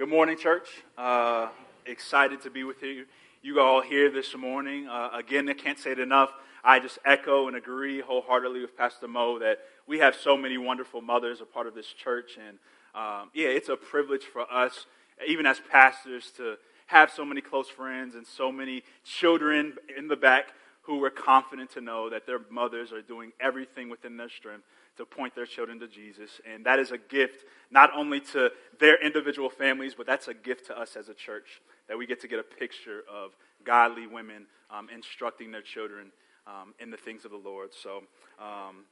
Good morning, church. Uh, excited to be with you. You all here this morning. Uh, again, I can't say it enough. I just echo and agree wholeheartedly with Pastor Mo that we have so many wonderful mothers a part of this church, and um, yeah, it's a privilege for us, even as pastors, to have so many close friends and so many children in the back who we're confident to know that their mothers are doing everything within their strength to point their children to Jesus. And that is a gift not only to their individual families, but that's a gift to us as a church that we get to get a picture of godly women um, instructing their children um, in the things of the Lord. So, um,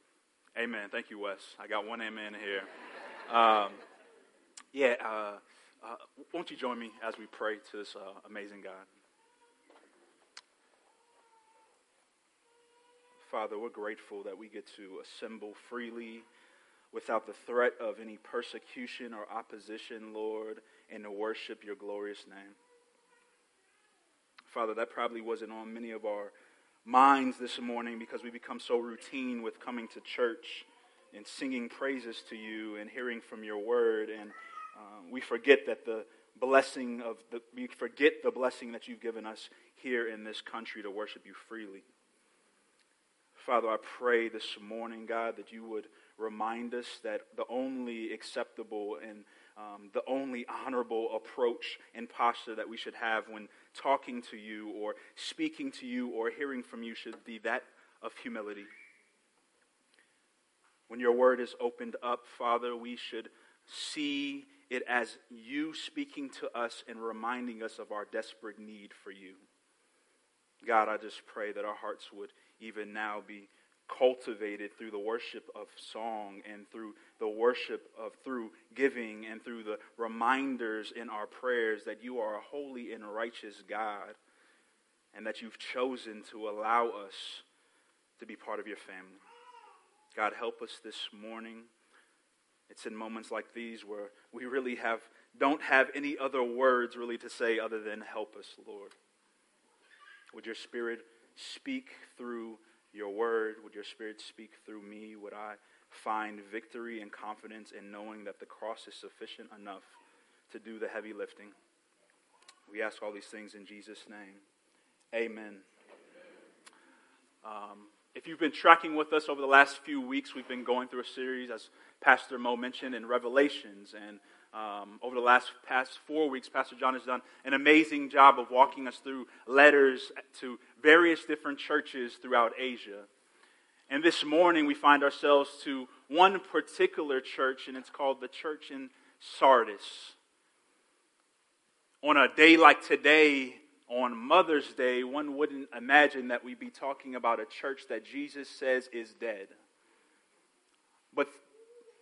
amen. Thank you, Wes. I got one amen here. Um, yeah, uh, uh, won't you join me as we pray to this uh, amazing God? Father, we're grateful that we get to assemble freely without the threat of any persecution or opposition, Lord, and to worship your glorious name. Father, that probably wasn't on many of our minds this morning because we become so routine with coming to church and singing praises to you and hearing from your word. And uh, we forget that the blessing of the, we forget the blessing that you've given us here in this country to worship you freely. Father, I pray this morning, God, that you would remind us that the only acceptable and um, the only honorable approach and posture that we should have when talking to you or speaking to you or hearing from you should be that of humility. When your word is opened up, Father, we should see it as you speaking to us and reminding us of our desperate need for you. God, I just pray that our hearts would even now be cultivated through the worship of song and through the worship of through giving and through the reminders in our prayers that you are a holy and righteous God and that you've chosen to allow us to be part of your family. God, help us this morning. It's in moments like these where we really have don't have any other words really to say other than help us, Lord. Would your spirit speak through your word? Would your spirit speak through me? Would I find victory and confidence in knowing that the cross is sufficient enough to do the heavy lifting? We ask all these things in Jesus' name. Amen. Um, if you've been tracking with us over the last few weeks, we've been going through a series, as Pastor Mo mentioned, in Revelations. And um, over the last past four weeks, Pastor John has done an amazing job of walking us through letters to various different churches throughout Asia. And this morning, we find ourselves to one particular church, and it's called the Church in Sardis. On a day like today, on Mother's Day, one wouldn't imagine that we'd be talking about a church that Jesus says is dead. But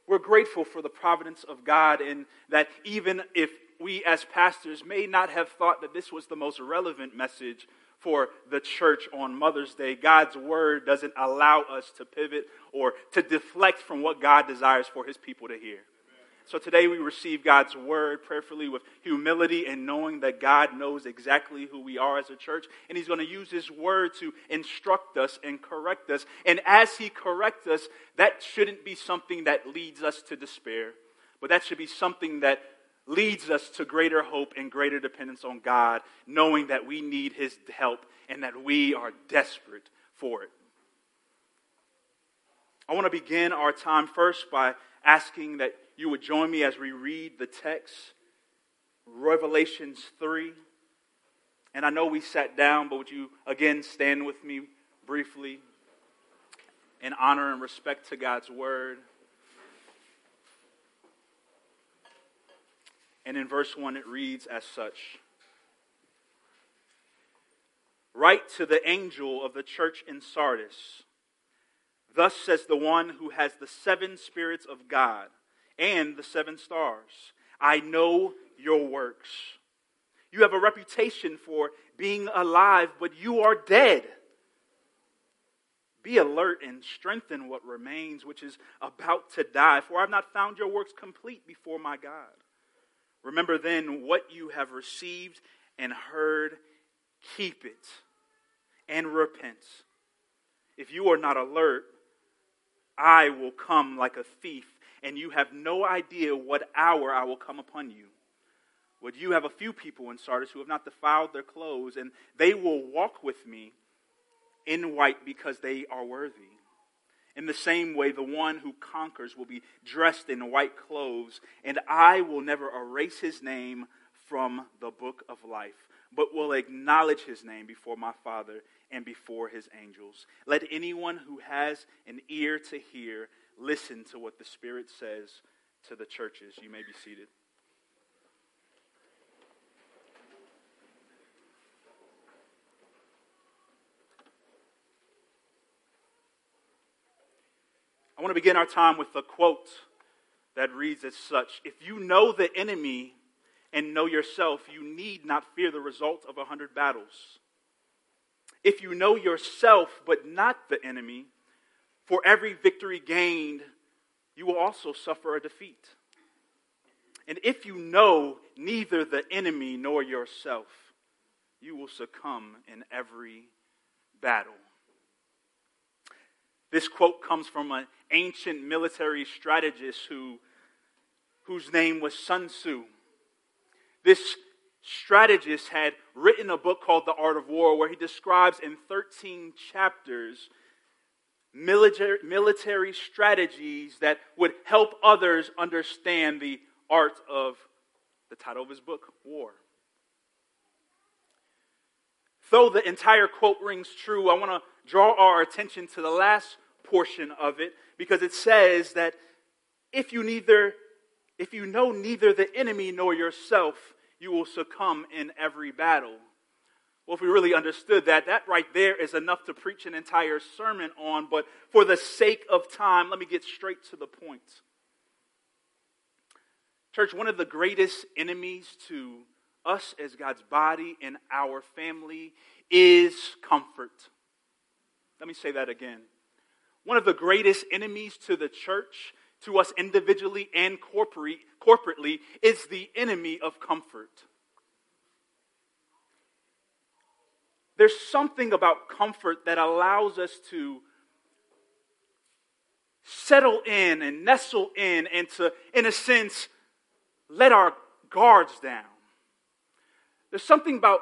we're grateful for the providence of God, and that even if we as pastors may not have thought that this was the most relevant message for the church on Mother's Day, God's word doesn't allow us to pivot or to deflect from what God desires for his people to hear. So today we receive God's word prayerfully with humility and knowing that God knows exactly who we are as a church. And He's going to use His word to instruct us and correct us. And as He corrects us, that shouldn't be something that leads us to despair, but that should be something that leads us to greater hope and greater dependence on God, knowing that we need His help and that we are desperate for it. I want to begin our time first by asking that you would join me as we read the text, Revelations 3. And I know we sat down, but would you again stand with me briefly in honor and respect to God's word? And in verse 1, it reads as such Write to the angel of the church in Sardis. Thus says the one who has the seven spirits of God and the seven stars. I know your works. You have a reputation for being alive, but you are dead. Be alert and strengthen what remains, which is about to die, for I have not found your works complete before my God. Remember then what you have received and heard, keep it and repent. If you are not alert, I will come like a thief and you have no idea what hour I will come upon you. But you have a few people in Sardis who have not defiled their clothes, and they will walk with me in white because they are worthy. In the same way, the one who conquers will be dressed in white clothes, and I will never erase his name from the book of life, but will acknowledge his name before my Father and before his angels. Let anyone who has an ear to hear listen to what the Spirit says to the churches. You may be seated. Want to begin our time with a quote that reads as such If you know the enemy and know yourself, you need not fear the result of a hundred battles. If you know yourself but not the enemy, for every victory gained, you will also suffer a defeat. And if you know neither the enemy nor yourself, you will succumb in every battle. This quote comes from an ancient military strategist who, whose name was Sun Tzu. This strategist had written a book called The Art of War where he describes in 13 chapters military, military strategies that would help others understand the art of the title of his book, War. Though the entire quote rings true, I want to draw our attention to the last portion of it because it says that if you neither if you know neither the enemy nor yourself, you will succumb in every battle. Well, if we really understood that, that right there is enough to preach an entire sermon on, but for the sake of time, let me get straight to the point. Church, one of the greatest enemies to us as God's body and our family is comfort. Let me say that again. One of the greatest enemies to the church, to us individually and corporately, is the enemy of comfort. There's something about comfort that allows us to settle in and nestle in and to, in a sense, let our guards down. There's something about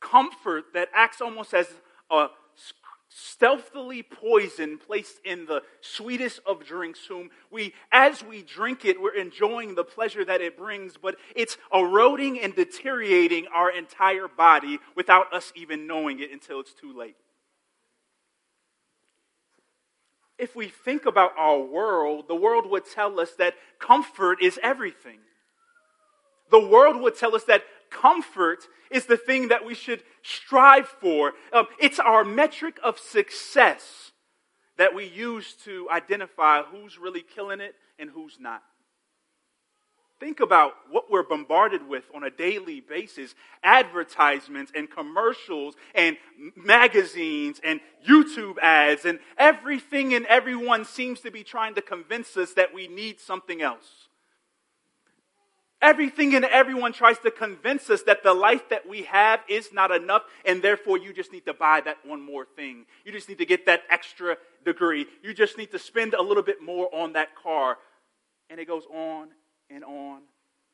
comfort that acts almost as a stealthily poison placed in the sweetest of drinks whom we as we drink it we're enjoying the pleasure that it brings but it's eroding and deteriorating our entire body without us even knowing it until it's too late. If we think about our world the world would tell us that comfort is everything. The world would tell us that comfort is the thing that we should strive for. Um, it's our metric of success that we use to identify who's really killing it and who's not. Think about what we're bombarded with on a daily basis advertisements and commercials and magazines and YouTube ads, and everything and everyone seems to be trying to convince us that we need something else. Everything and everyone tries to convince us that the life that we have is not enough, and therefore you just need to buy that one more thing. You just need to get that extra degree. You just need to spend a little bit more on that car. And it goes on and on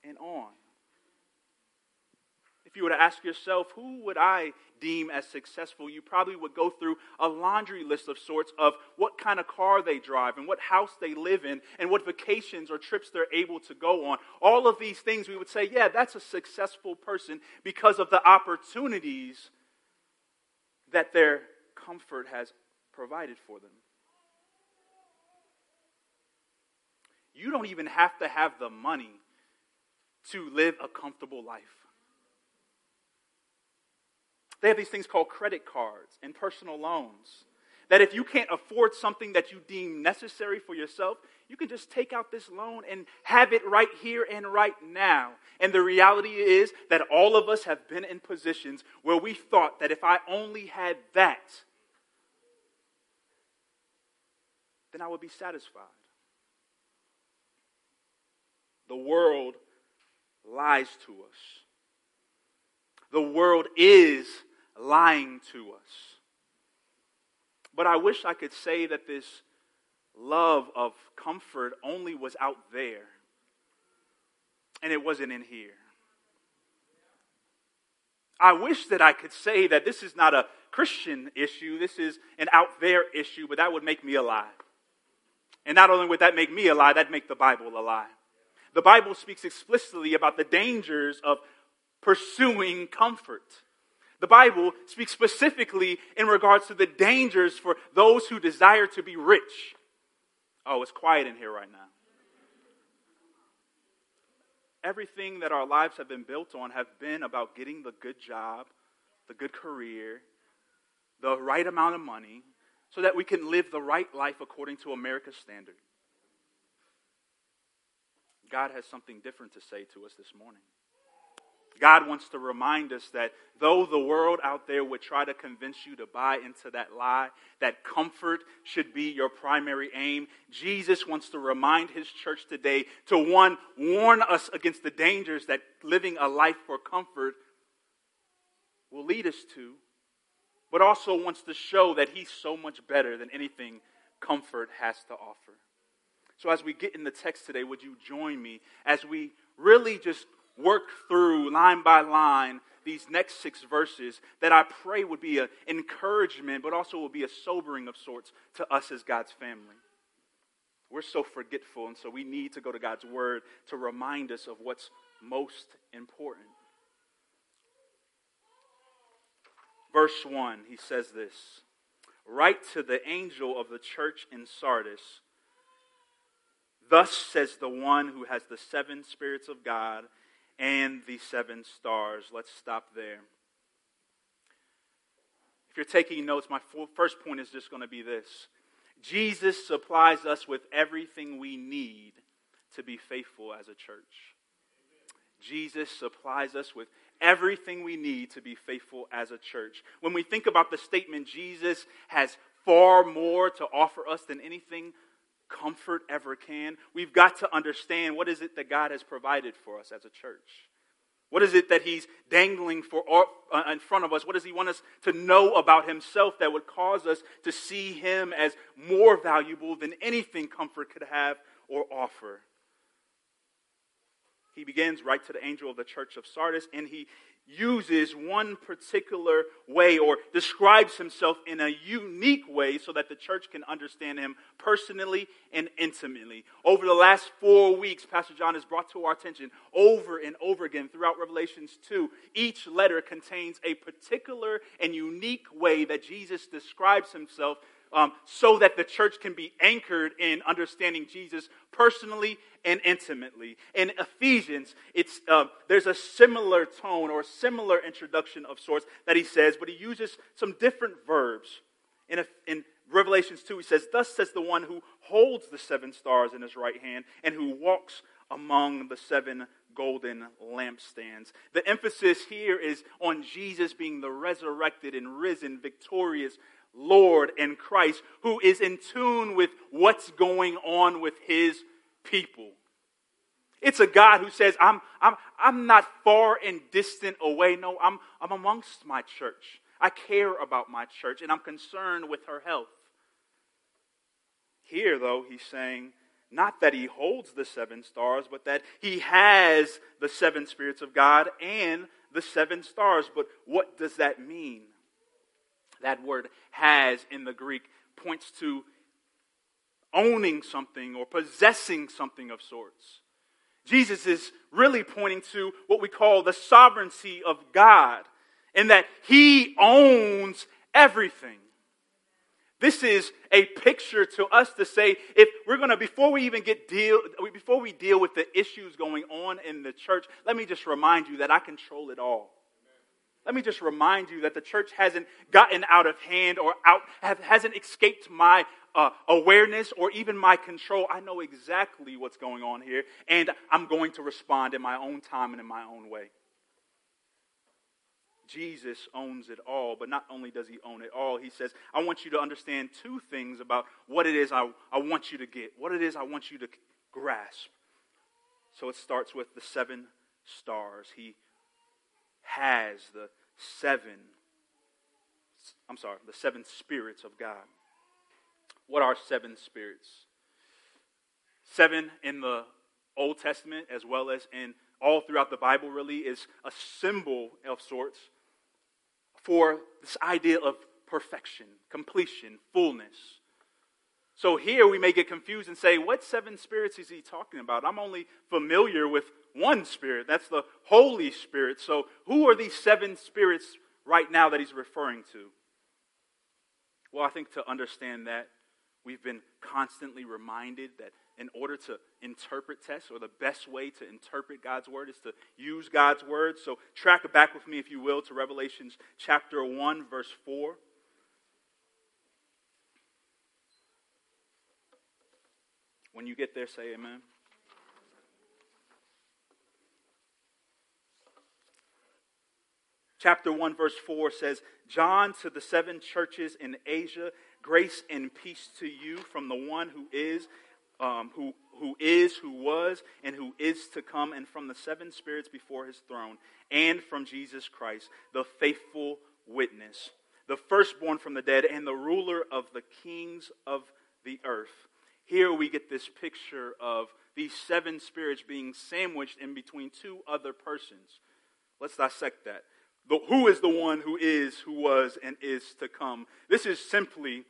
and on. If you were to ask yourself, who would I deem as successful? You probably would go through a laundry list of sorts of what kind of car they drive and what house they live in and what vacations or trips they're able to go on. All of these things we would say, yeah, that's a successful person because of the opportunities that their comfort has provided for them. You don't even have to have the money to live a comfortable life. They have these things called credit cards and personal loans. That if you can't afford something that you deem necessary for yourself, you can just take out this loan and have it right here and right now. And the reality is that all of us have been in positions where we thought that if I only had that, then I would be satisfied. The world lies to us. The world is lying to us. But I wish I could say that this love of comfort only was out there and it wasn't in here. I wish that I could say that this is not a Christian issue, this is an out there issue, but that would make me a lie. And not only would that make me a lie, that'd make the Bible a lie. The Bible speaks explicitly about the dangers of pursuing comfort. The Bible speaks specifically in regards to the dangers for those who desire to be rich. Oh, it's quiet in here right now. Everything that our lives have been built on have been about getting the good job, the good career, the right amount of money, so that we can live the right life according to America's standard. God has something different to say to us this morning. God wants to remind us that though the world out there would try to convince you to buy into that lie, that comfort should be your primary aim, Jesus wants to remind his church today to one, warn us against the dangers that living a life for comfort will lead us to, but also wants to show that he's so much better than anything comfort has to offer. So, as we get in the text today, would you join me as we really just work through line by line these next six verses that I pray would be an encouragement, but also will be a sobering of sorts to us as God's family. We're so forgetful, and so we need to go to God's Word to remind us of what's most important. Verse 1, he says this Write to the angel of the church in Sardis. Thus says the one who has the seven spirits of God and the seven stars. Let's stop there. If you're taking notes, my first point is just going to be this Jesus supplies us with everything we need to be faithful as a church. Jesus supplies us with everything we need to be faithful as a church. When we think about the statement, Jesus has far more to offer us than anything comfort ever can, we've got to understand what is it that God has provided for us as a church. What is it that he's dangling for uh, in front of us? What does he want us to know about himself that would cause us to see him as more valuable than anything comfort could have or offer? He begins right to the angel of the church of Sardis, and he uses one particular way or describes himself in a unique way so that the church can understand him personally and intimately. Over the last four weeks, Pastor John has brought to our attention over and over again throughout Revelations 2. Each letter contains a particular and unique way that Jesus describes himself um, so that the church can be anchored in understanding Jesus personally and intimately. In Ephesians, it's, uh, there's a similar tone or similar introduction of sorts that he says, but he uses some different verbs. In, in Revelations 2, he says, Thus says the one who holds the seven stars in his right hand and who walks among the seven golden lampstands. The emphasis here is on Jesus being the resurrected and risen, victorious Lord and Christ who is in tune with what's going on with his people. It's a God who says, I'm, I'm, I'm not far and distant away. No, I'm, I'm amongst my church. I care about my church and I'm concerned with her health. Here, though, he's saying, not that he holds the seven stars, but that he has the seven spirits of God and the seven stars. But what does that mean? That word has in the Greek points to owning something or possessing something of sorts. Jesus is really pointing to what we call the sovereignty of God, in that He owns everything. This is a picture to us to say if we're going to before we even get deal before we deal with the issues going on in the church, let me just remind you that I control it all. Let me just remind you that the church hasn't gotten out of hand or out, hasn't escaped my uh, awareness or even my control. I know exactly what's going on here, and I'm going to respond in my own time and in my own way. Jesus owns it all, but not only does he own it all, he says, I want you to understand two things about what it is I, I want you to get, what it is I want you to grasp. So it starts with the seven stars. He has the seven, I'm sorry, the seven spirits of God. What are seven spirits? Seven in the Old Testament, as well as in all throughout the Bible, really, is a symbol of sorts for this idea of perfection, completion, fullness. So here we may get confused and say, what seven spirits is he talking about? I'm only familiar with one spirit. That's the Holy Spirit. So who are these seven spirits right now that he's referring to? Well, I think to understand that, we've been constantly reminded that in order to interpret text, or the best way to interpret God's word is to use God's word. So track back with me, if you will, to Revelations chapter 1, verse 4. When you get there, say amen. Chapter 1, verse 4 says, John to the seven churches in Asia, grace and peace to you from the one who is, um, who, who is, who was, and who is to come, and from the seven spirits before his throne, and from Jesus Christ, the faithful witness, the firstborn from the dead, and the ruler of the kings of the earth. Here we get this picture of these seven spirits being sandwiched in between two other persons. Let's dissect that. The, who is the one who is, who was, and is to come? This is simply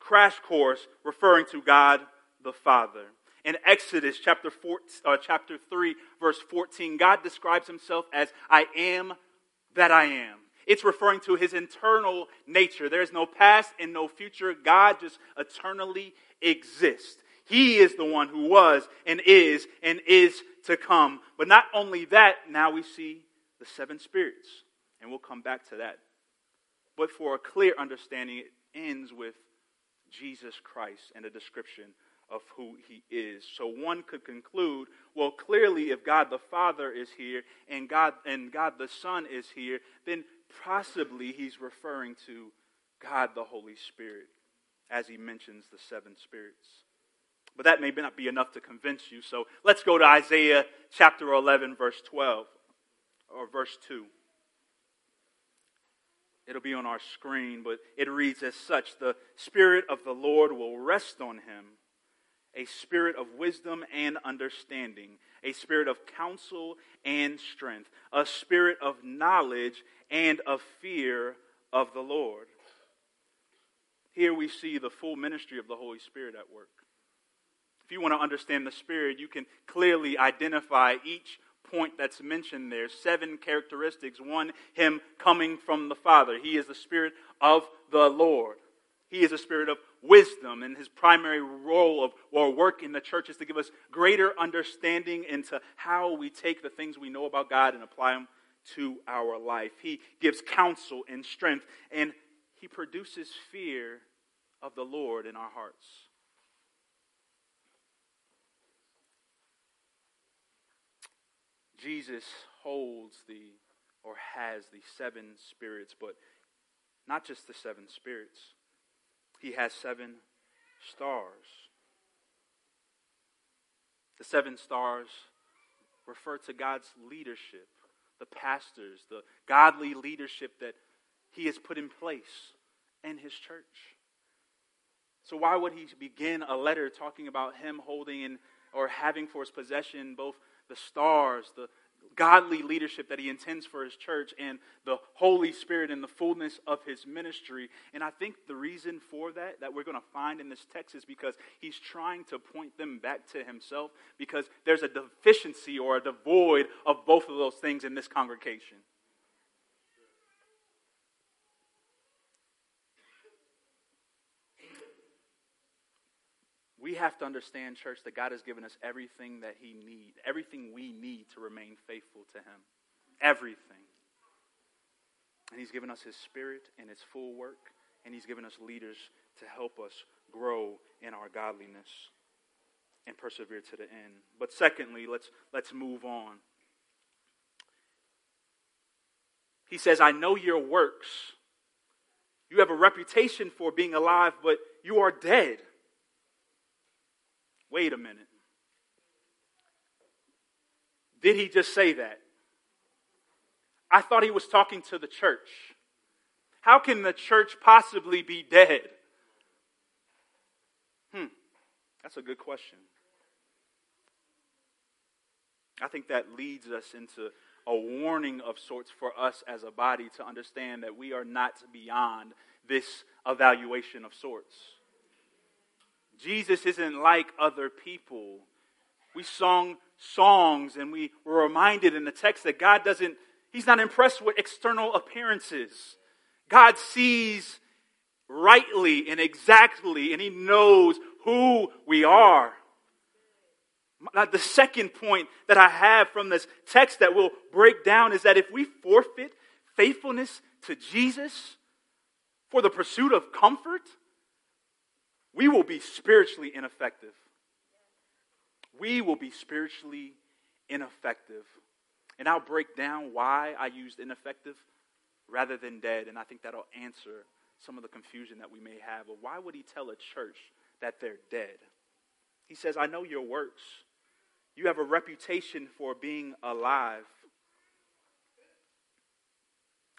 crash course referring to God the Father. In Exodus chapter, four, uh, chapter 3, verse 14, God describes himself as I am that I am. It's referring to his internal nature. There is no past and no future. God just eternally exists. He is the one who was and is and is to come. But not only that, now we see the seven spirits. And we'll come back to that. But for a clear understanding, it ends with Jesus Christ and a description of who he is. So one could conclude, well, clearly if God the Father is here and God and God the Son is here, then possibly he's referring to God the Holy Spirit as he mentions the seven spirits. But that may not be enough to convince you. So let's go to Isaiah chapter 11 verse 12 or verse 2. It'll be on our screen, but it reads as such The Spirit of the Lord will rest on him a spirit of wisdom and understanding, a spirit of counsel and strength, a spirit of knowledge and of fear of the Lord. Here we see the full ministry of the Holy Spirit at work. If you want to understand the Spirit, you can clearly identify each point that's mentioned there. Seven characteristics. One, Him coming from the Father. He is the Spirit of the Lord. He is a spirit of wisdom, and his primary role of or work in the church is to give us greater understanding into how we take the things we know about God and apply them to our life. He gives counsel and strength, and he produces fear of the Lord in our hearts. Jesus holds the or has the seven spirits, but not just the seven spirits. He has seven stars. The seven stars refer to God's leadership, the pastors, the godly leadership that He has put in place in His church. So, why would He begin a letter talking about Him holding in or having for His possession both the stars, the godly leadership that he intends for his church, and the Holy Spirit and the fullness of his ministry. And I think the reason for that, that we're going to find in this text, is because he's trying to point them back to himself, because there's a deficiency or a devoid of both of those things in this congregation. We have to understand, church, that God has given us everything that He needs, everything we need to remain faithful to Him. Everything. And He's given us His Spirit and His full work, and He's given us leaders to help us grow in our godliness and persevere to the end. But secondly, let's, let's move on. He says, I know your works. You have a reputation for being alive, but you are dead. Wait a minute. Did he just say that? I thought he was talking to the church. How can the church possibly be dead? Hmm, that's a good question. I think that leads us into a warning of sorts for us as a body to understand that we are not beyond this evaluation of sorts. Jesus isn't like other people. We sung songs and we were reminded in the text that God doesn't, He's not impressed with external appearances. God sees rightly and exactly, and He knows who we are. The second point that I have from this text that we'll break down is that if we forfeit faithfulness to Jesus for the pursuit of comfort, we will be spiritually ineffective. We will be spiritually ineffective. And I'll break down why I used ineffective rather than dead, and I think that'll answer some of the confusion that we may have. Well, why would he tell a church that they're dead? He says, I know your works. You have a reputation for being alive.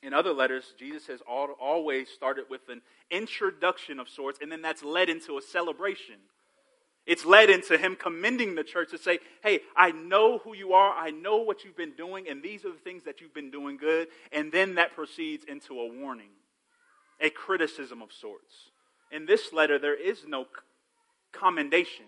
In other letters, Jesus has always started with an introduction of sorts, and then that's led into a celebration. It's led into him commending the church to say, Hey, I know who you are. I know what you've been doing, and these are the things that you've been doing good. And then that proceeds into a warning a criticism of sorts. In this letter, there is no commendation.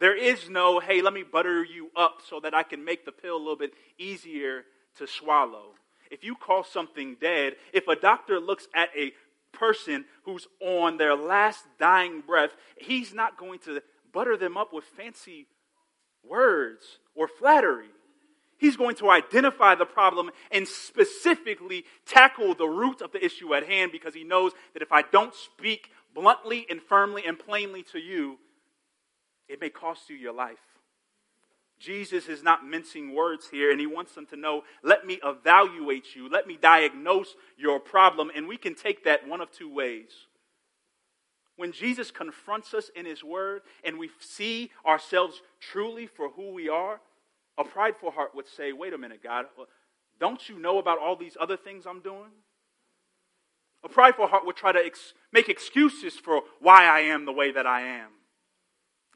There is no, hey, let me butter you up so that I can make the pill a little bit easier to swallow. If you call something dead, if a doctor looks at a person who's on their last dying breath, he's not going to butter them up with fancy words or flattery. He's going to identify the problem and specifically tackle the root of the issue at hand because he knows that if I don't speak bluntly and firmly and plainly to you, it may cost you your life. Jesus is not mincing words here, and he wants them to know let me evaluate you, let me diagnose your problem, and we can take that one of two ways. When Jesus confronts us in his word and we see ourselves truly for who we are, a prideful heart would say, Wait a minute, God, don't you know about all these other things I'm doing? A prideful heart would try to ex- make excuses for why I am the way that I am.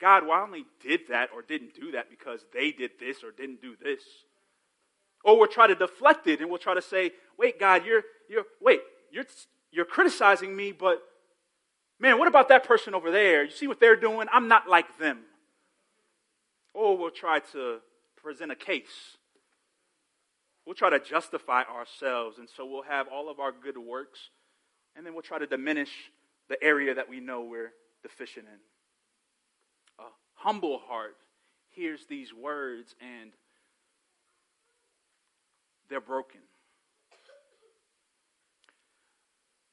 God, I only did that or didn't do that because they did this or didn't do this. Or we'll try to deflect it and we'll try to say, wait, God, you're, you're, wait, you're, you're criticizing me, but man, what about that person over there? You see what they're doing? I'm not like them. Or we'll try to present a case. We'll try to justify ourselves, and so we'll have all of our good works, and then we'll try to diminish the area that we know we're deficient in. Humble heart hears these words, and they're broken.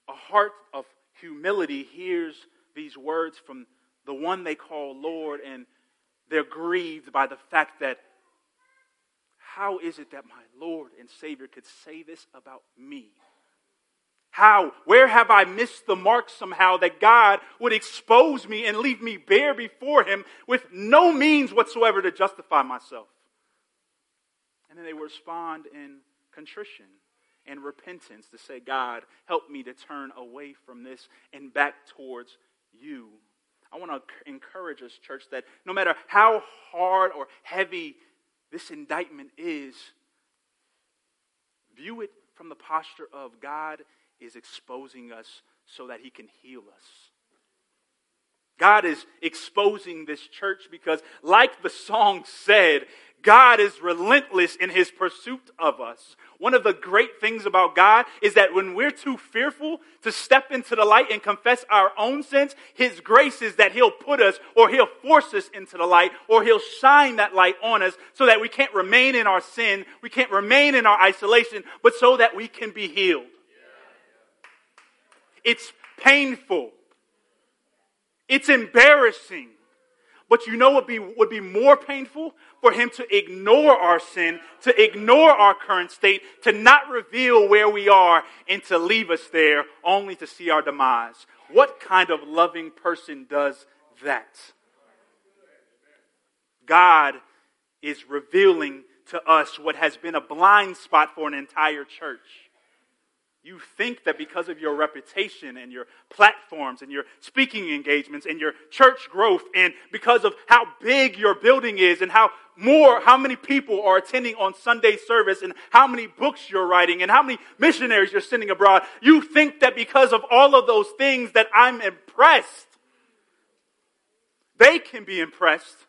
A heart of humility hears these words from the one they call Lord, and they're grieved by the fact that how is it that my Lord and Savior could say this about me? How? Where have I missed the mark somehow that God would expose me and leave me bare before Him with no means whatsoever to justify myself? And then they respond in contrition and repentance to say, God, help me to turn away from this and back towards you. I want to encourage us, church, that no matter how hard or heavy this indictment is view it from the posture of God is exposing us so that he can heal us. God is exposing this church because, like the song said, God is relentless in his pursuit of us. One of the great things about God is that when we're too fearful to step into the light and confess our own sins, his grace is that he'll put us or he'll force us into the light or he'll shine that light on us so that we can't remain in our sin, we can't remain in our isolation, but so that we can be healed. It's painful. It's embarrassing. But you know what be, would be more painful? For him to ignore our sin, to ignore our current state, to not reveal where we are, and to leave us there only to see our demise. What kind of loving person does that? God is revealing to us what has been a blind spot for an entire church. You think that because of your reputation and your platforms and your speaking engagements and your church growth and because of how big your building is and how more, how many people are attending on Sunday service and how many books you're writing and how many missionaries you're sending abroad, you think that because of all of those things that I'm impressed. They can be impressed.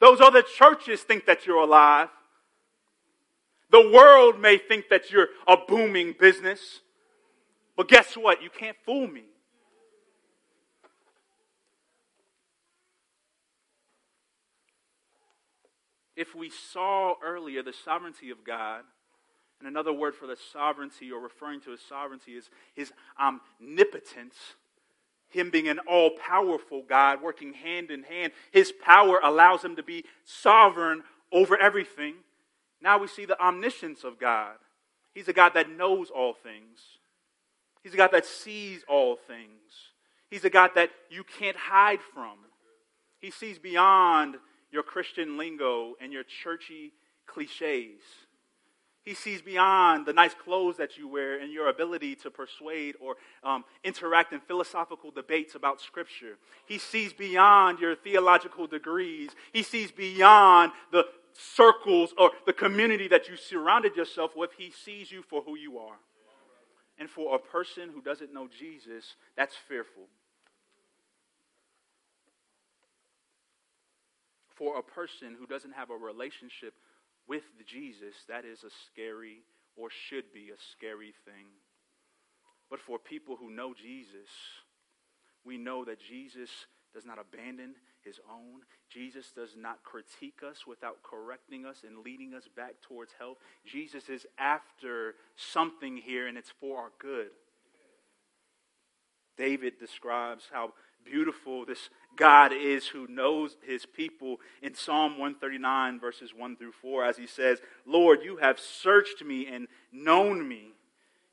Those other churches think that you're alive. The world may think that you're a booming business. But guess what? You can't fool me. If we saw earlier the sovereignty of God, and another word for the sovereignty or referring to his sovereignty is his omnipotence, him being an all powerful God working hand in hand. His power allows him to be sovereign over everything. Now we see the omniscience of God. He's a God that knows all things, He's a God that sees all things. He's a God that you can't hide from. He sees beyond your Christian lingo and your churchy cliches. He sees beyond the nice clothes that you wear and your ability to persuade or um, interact in philosophical debates about Scripture. He sees beyond your theological degrees. He sees beyond the circles or the community that you surrounded yourself with. He sees you for who you are. And for a person who doesn't know Jesus, that's fearful. For a person who doesn't have a relationship with Jesus, that is a scary or should be a scary thing. But for people who know Jesus, we know that Jesus does not abandon his own. Jesus does not critique us without correcting us and leading us back towards health. Jesus is after something here, and it's for our good. David describes how beautiful this God is who knows his people in Psalm 139, verses 1 through 4, as he says, Lord, you have searched me and known me.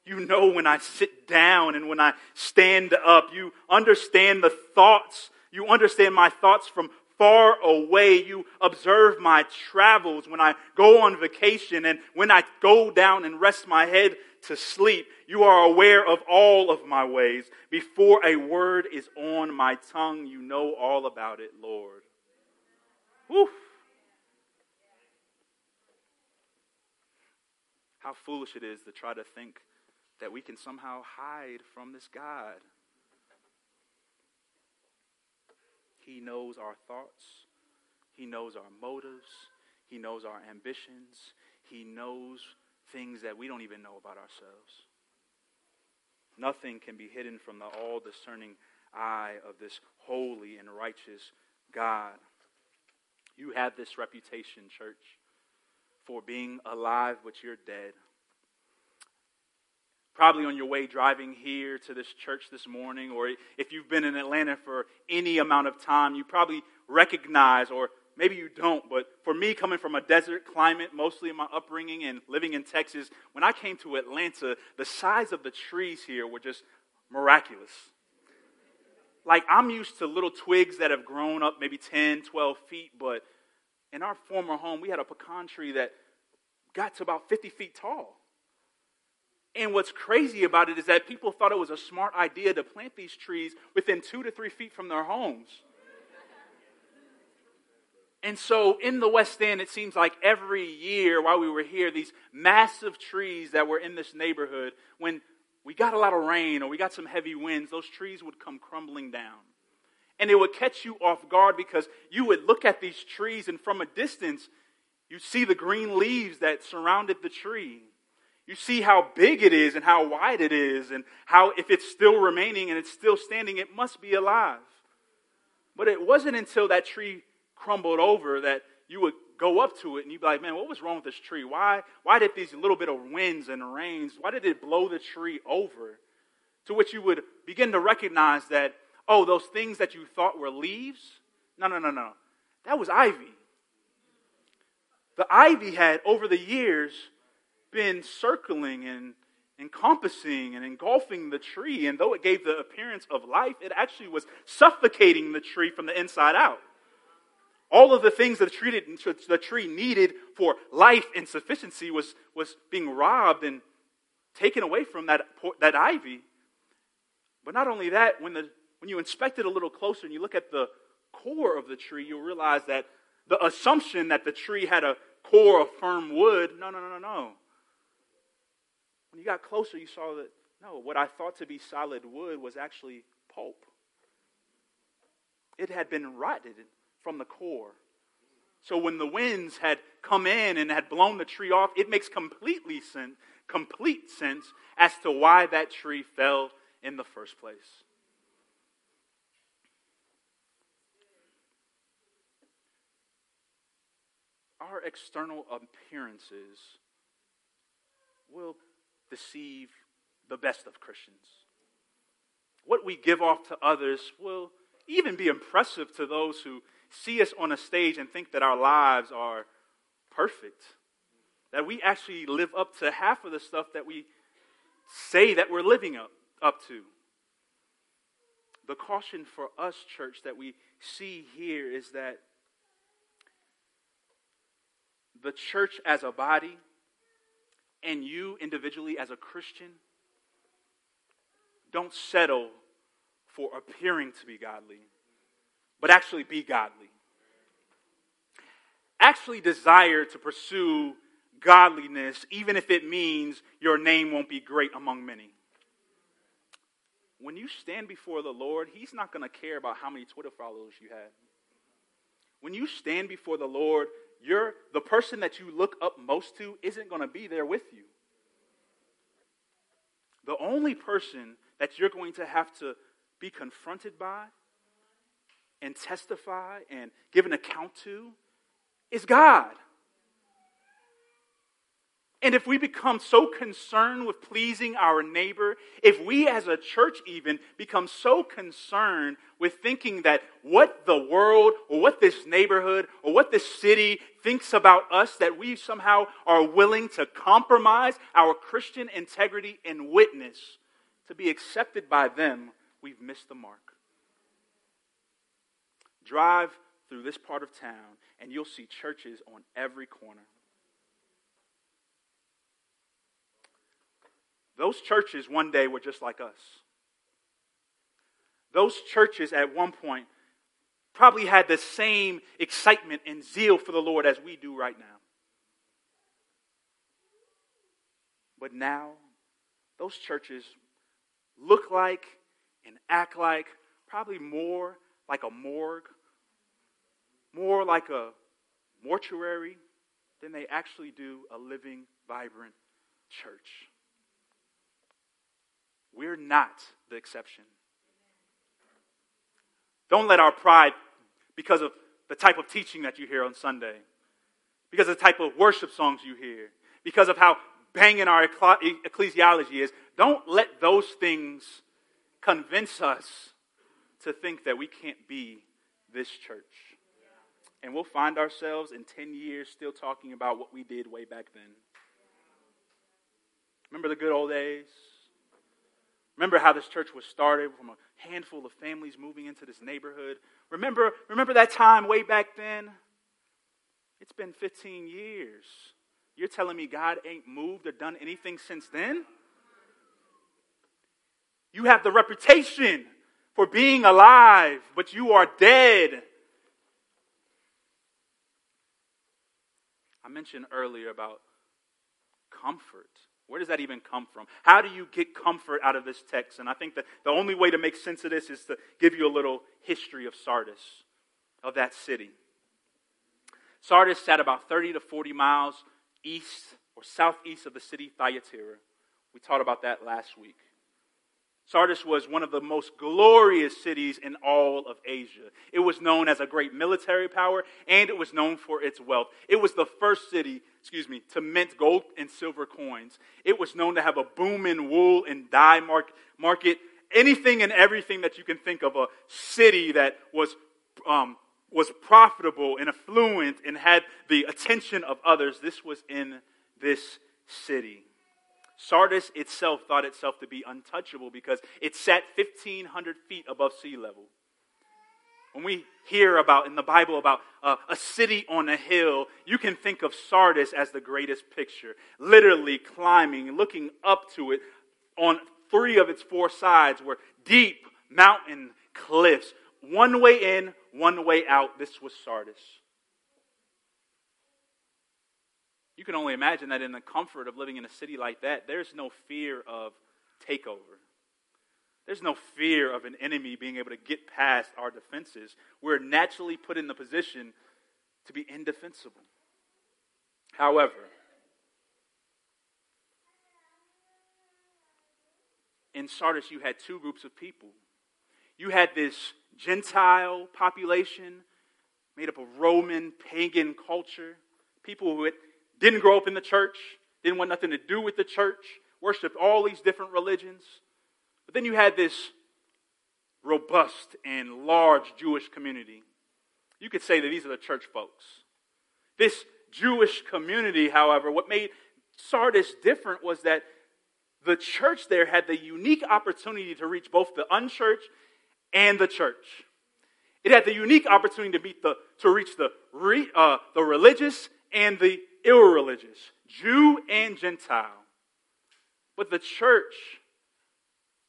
You know when I sit down and when I stand up. You understand the thoughts. You understand my thoughts from far away. You observe my travels when I go on vacation and when I go down and rest my head to sleep. You are aware of all of my ways. Before a word is on my tongue, you know all about it, Lord. Whew. How foolish it is to try to think that we can somehow hide from this God. He knows our thoughts. He knows our motives. He knows our ambitions. He knows things that we don't even know about ourselves. Nothing can be hidden from the all discerning eye of this holy and righteous God. You have this reputation, church, for being alive, but you're dead. Probably on your way driving here to this church this morning, or if you've been in Atlanta for any amount of time, you probably recognize or maybe you don't, but for me, coming from a desert climate, mostly in my upbringing and living in Texas, when I came to Atlanta, the size of the trees here were just miraculous. Like, I'm used to little twigs that have grown up maybe 10, 12 feet, but in our former home, we had a pecan tree that got to about 50 feet tall. And what's crazy about it is that people thought it was a smart idea to plant these trees within two to three feet from their homes. And so in the West End, it seems like every year while we were here, these massive trees that were in this neighborhood, when we got a lot of rain or we got some heavy winds, those trees would come crumbling down. And it would catch you off guard because you would look at these trees and from a distance, you see the green leaves that surrounded the tree. You see how big it is and how wide it is, and how if it's still remaining and it's still standing, it must be alive. But it wasn't until that tree crumbled over that you would go up to it and you'd be like, man, what was wrong with this tree? Why, why did these little bit of winds and rains, why did it blow the tree over? To which you would begin to recognize that, oh, those things that you thought were leaves, no, no, no, no. That was ivy. The ivy had, over the years, been circling and encompassing and engulfing the tree. And though it gave the appearance of life, it actually was suffocating the tree from the inside out. All of the things that the tree, needed for life and sufficiency was, was being robbed and taken away from that, that ivy. But not only that, when, the, when you inspect it a little closer and you look at the core of the tree, you'll realize that the assumption that the tree had a core of firm wood, no, no, no, no, no. When you got closer, you saw that, no, what I thought to be solid wood was actually pulp. It had been rotted from the core. So when the winds had come in and had blown the tree off, it makes completely sense, complete sense as to why that tree fell in the first place. Our external appearances will deceive the best of Christians. What we give off to others will even be impressive to those who see us on a stage and think that our lives are perfect. That we actually live up to half of the stuff that we say that we're living up, up to. The caution for us, church, that we see here is that the church as a body and you individually as a Christian don't settle for appearing to be godly, but actually be godly. Actually desire to pursue godliness, even if it means your name won't be great among many. When you stand before the Lord, He's not going to care about how many Twitter followers you have. When you stand before the Lord, you're, the person that you look up most to isn't going to be there with you. The only person that you're going to have to be confronted by and testify and give an account to is God. And if we become so concerned with pleasing our neighbor, if we as a church even become so concerned with thinking that what the world or what this neighborhood or what this city thinks about us, that we somehow are willing to compromise our Christian integrity and witness to be accepted by them, we've missed the mark. Drive through this part of town, and you'll see churches on every corner. Those churches one day were just like us. Those churches at one point probably had the same excitement and zeal for the Lord as we do right now. But now, those churches look like and act like probably more like a morgue, more like a mortuary than they actually do a living, vibrant church. We're not the exception. Don't let our pride, because of the type of teaching that you hear on Sunday, because of the type of worship songs you hear, because of how banging our ecclesiology is, don't let those things convince us to think that we can't be this church. And we'll find ourselves in 10 years still talking about what we did way back then. Remember the good old days? Remember how this church was started from a handful of families moving into this neighborhood? Remember, remember that time way back then? It's been 15 years. You're telling me God ain't moved or done anything since then? You have the reputation for being alive, but you are dead. I mentioned earlier about comfort. Where does that even come from? How do you get comfort out of this text? And I think that the only way to make sense of this is to give you a little history of Sardis, of that city. Sardis sat about 30 to 40 miles east or southeast of the city Thyatira. We taught about that last week. Sardis was one of the most glorious cities in all of Asia. It was known as a great military power and it was known for its wealth. It was the first city, excuse me, to mint gold and silver coins. It was known to have a booming wool and dye market, anything and everything that you can think of a city that was um, was profitable and affluent and had the attention of others. This was in this city. Sardis itself thought itself to be untouchable because it sat 1,500 feet above sea level. When we hear about in the Bible about uh, a city on a hill, you can think of Sardis as the greatest picture. Literally climbing, looking up to it on three of its four sides were deep mountain cliffs. One way in, one way out. This was Sardis. You can only imagine that in the comfort of living in a city like that, there's no fear of takeover. There's no fear of an enemy being able to get past our defenses. We're naturally put in the position to be indefensible. However, in Sardis, you had two groups of people. You had this Gentile population made up of Roman, pagan culture, people who didn't grow up in the church, didn't want nothing to do with the church, worshiped all these different religions. But then you had this robust and large Jewish community. You could say that these are the church folks. This Jewish community, however, what made Sardis different was that the church there had the unique opportunity to reach both the unchurched and the church. It had the unique opportunity to, meet the, to reach the, re, uh, the religious and the irreligious, Jew and Gentile. But the church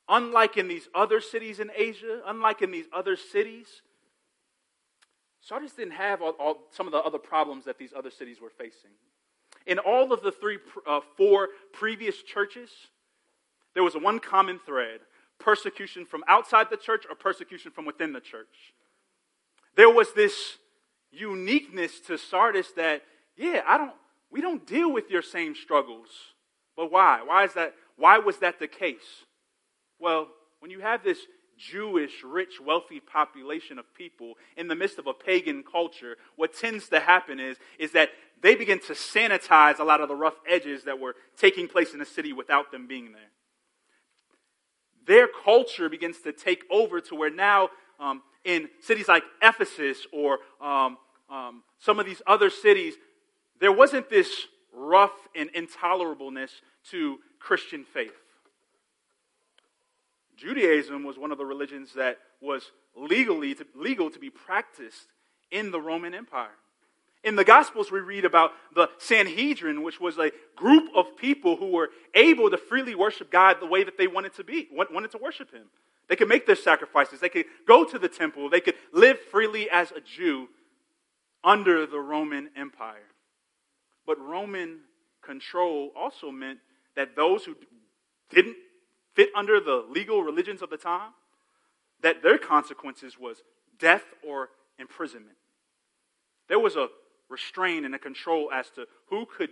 Unlike in these other cities in Asia, unlike in these other cities, Sardis didn't have all, all, some of the other problems that these other cities were facing. In all of the three, uh, four previous churches, there was one common thread persecution from outside the church or persecution from within the church. There was this uniqueness to Sardis that, yeah, I don't, we don't deal with your same struggles. But why? Why is that? Why was that the case? Well, when you have this Jewish, rich, wealthy population of people in the midst of a pagan culture, what tends to happen is, is that they begin to sanitize a lot of the rough edges that were taking place in the city without them being there. Their culture begins to take over to where now um, in cities like Ephesus or um, um, some of these other cities, there wasn't this rough and intolerableness to Christian faith. Judaism was one of the religions that was legally to, legal to be practiced in the Roman Empire. In the Gospels, we read about the Sanhedrin, which was a group of people who were able to freely worship God the way that they wanted to be, wanted to worship Him. They could make their sacrifices. They could go to the temple. They could live freely as a Jew under the Roman Empire. But Roman control also meant that those who didn't fit under the legal religions of the time, that their consequences was death or imprisonment. There was a restraint and a control as to who could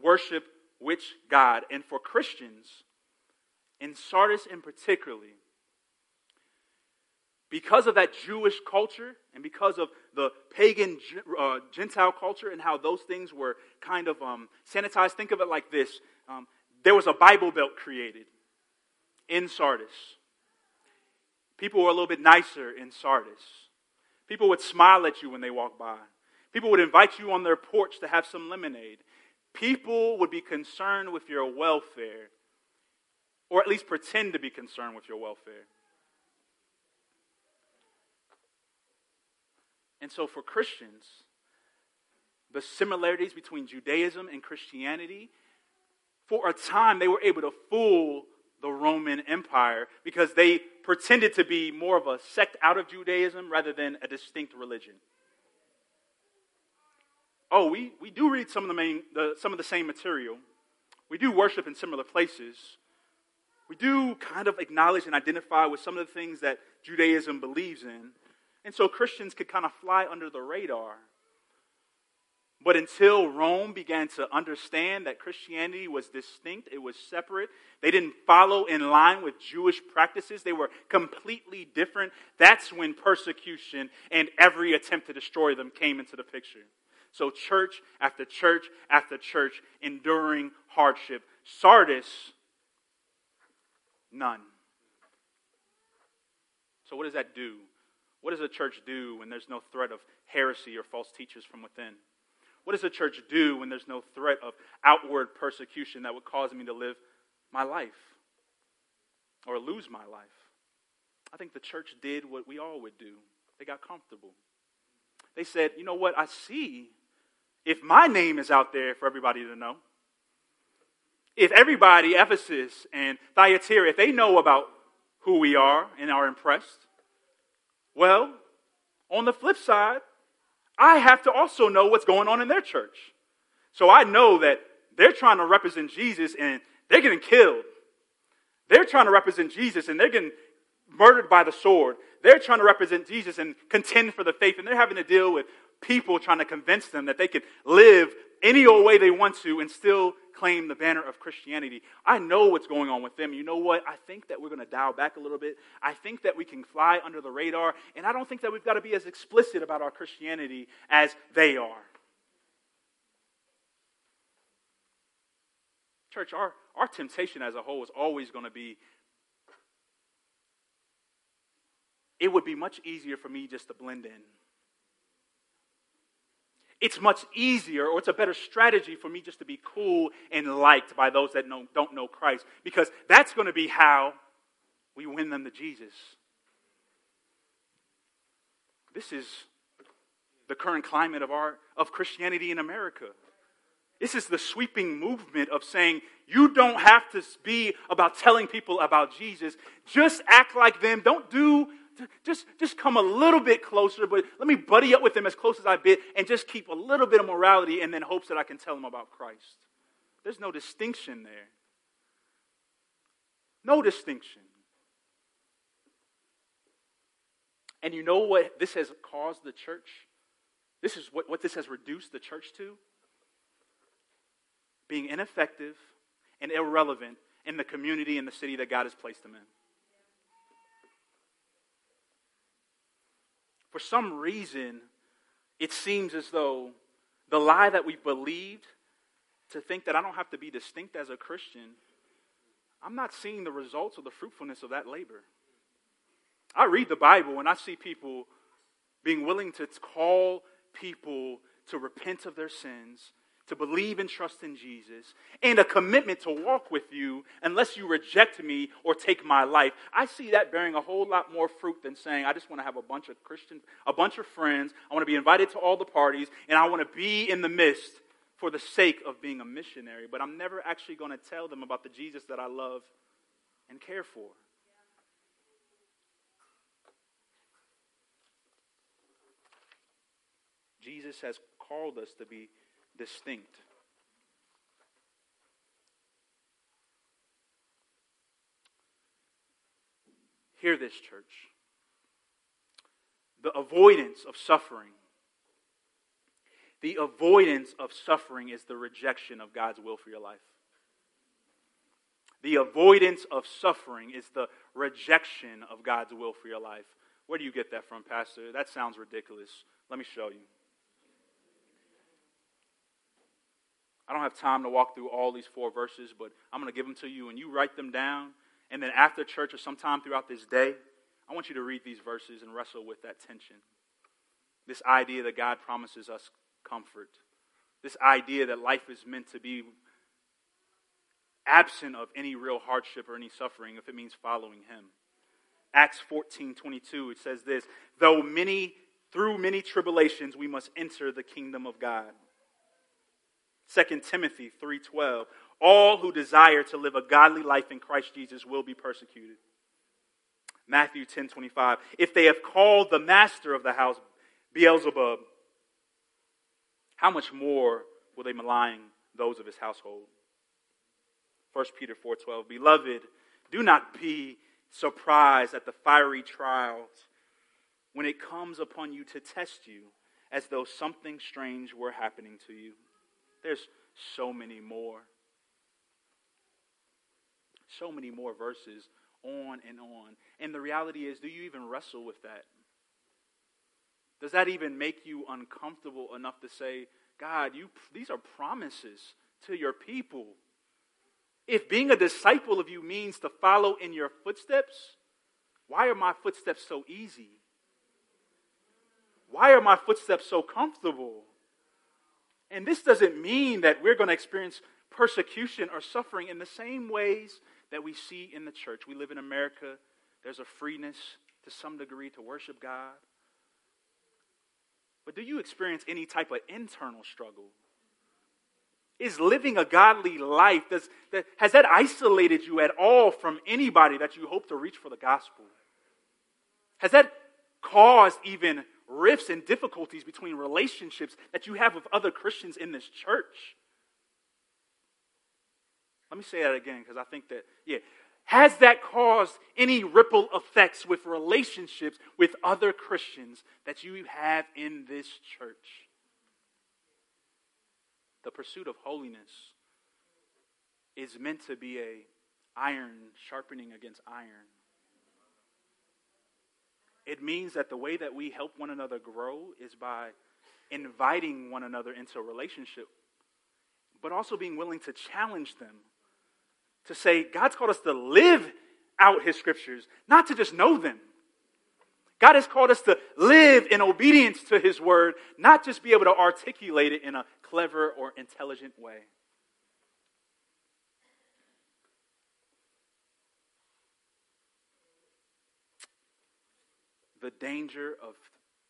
worship which God. And for Christians, in Sardis in particularly, because of that Jewish culture and because of the pagan uh, Gentile culture and how those things were kind of um, sanitized, think of it like this um, there was a Bible Belt created in Sardis. People were a little bit nicer in Sardis. People would smile at you when they walked by. People would invite you on their porch to have some lemonade. People would be concerned with your welfare, or at least pretend to be concerned with your welfare. And so, for Christians, the similarities between Judaism and Christianity, for a time, they were able to fool the Roman Empire because they pretended to be more of a sect out of Judaism rather than a distinct religion. Oh, we, we do read some of the, main, the, some of the same material. We do worship in similar places. We do kind of acknowledge and identify with some of the things that Judaism believes in. And so Christians could kind of fly under the radar. But until Rome began to understand that Christianity was distinct, it was separate, they didn't follow in line with Jewish practices, they were completely different, that's when persecution and every attempt to destroy them came into the picture. So, church after church after church enduring hardship. Sardis, none. So, what does that do? What does a church do when there's no threat of heresy or false teachers from within? What does the church do when there's no threat of outward persecution that would cause me to live my life or lose my life? I think the church did what we all would do They got comfortable. They said, you know what? I see if my name is out there for everybody to know, if everybody, Ephesus and Thyatira, if they know about who we are and are impressed, well, on the flip side, I have to also know what's going on in their church. So I know that they're trying to represent Jesus and they're getting killed. They're trying to represent Jesus and they're getting murdered by the sword. They're trying to represent Jesus and contend for the faith, and they're having to deal with people trying to convince them that they can live any old way they want to and still claim the banner of Christianity. I know what's going on with them. You know what? I think that we're going to dial back a little bit. I think that we can fly under the radar, and I don't think that we've got to be as explicit about our Christianity as they are. Church, our, our temptation as a whole is always going to be it would be much easier for me just to blend in it's much easier or it's a better strategy for me just to be cool and liked by those that know, don't know Christ because that's going to be how we win them to Jesus. This is the current climate of our of Christianity in America. This is the sweeping movement of saying you don't have to be about telling people about Jesus. Just act like them. Don't do just, just come a little bit closer, but let me buddy up with them as close as I bit and just keep a little bit of morality and then hopes that I can tell them about Christ. There's no distinction there. No distinction. And you know what this has caused the church? This is what, what this has reduced the church to? Being ineffective and irrelevant in the community and the city that God has placed them in. For some reason, it seems as though the lie that we believed to think that I don't have to be distinct as a Christian, I'm not seeing the results of the fruitfulness of that labor. I read the Bible and I see people being willing to call people to repent of their sins to believe and trust in Jesus, and a commitment to walk with you unless you reject me or take my life. I see that bearing a whole lot more fruit than saying, I just want to have a bunch of Christian, a bunch of friends. I want to be invited to all the parties, and I want to be in the midst for the sake of being a missionary. But I'm never actually going to tell them about the Jesus that I love and care for. Jesus has called us to be distinct. Hear this, church. The avoidance of suffering. The avoidance of suffering is the rejection of God's will for your life. The avoidance of suffering is the rejection of God's will for your life. Where do you get that from, Pastor? That sounds ridiculous. Let me show you. I don't have time to walk through all these four verses, but I'm going to give them to you and you write them down. And then after church or sometime throughout this day, I want you to read these verses and wrestle with that tension. This idea that God promises us comfort. This idea that life is meant to be absent of any real hardship or any suffering if it means following Him. Acts 14 22, it says this Though many, through many tribulations, we must enter the kingdom of God. 2 Timothy 3:12 All who desire to live a godly life in Christ Jesus will be persecuted. Matthew 10:25 If they have called the master of the house Beelzebub how much more will they malign those of his household? 1 Peter 4:12 Beloved do not be surprised at the fiery trials when it comes upon you to test you as though something strange were happening to you there's so many more. So many more verses on and on. And the reality is, do you even wrestle with that? Does that even make you uncomfortable enough to say, God, you, these are promises to your people? If being a disciple of you means to follow in your footsteps, why are my footsteps so easy? Why are my footsteps so comfortable? And this doesn't mean that we're going to experience persecution or suffering in the same ways that we see in the church. We live in America. There's a freeness to some degree to worship God. But do you experience any type of internal struggle? Is living a godly life, does, that, has that isolated you at all from anybody that you hope to reach for the gospel? Has that caused even rifts and difficulties between relationships that you have with other Christians in this church? Let me say that again because I think that, yeah. Has that caused any ripple effects with relationships with other Christians that you have in this church? The pursuit of holiness is meant to be a iron sharpening against iron. It means that the way that we help one another grow is by inviting one another into a relationship, but also being willing to challenge them to say, God's called us to live out His scriptures, not to just know them. God has called us to live in obedience to His word, not just be able to articulate it in a clever or intelligent way. The danger of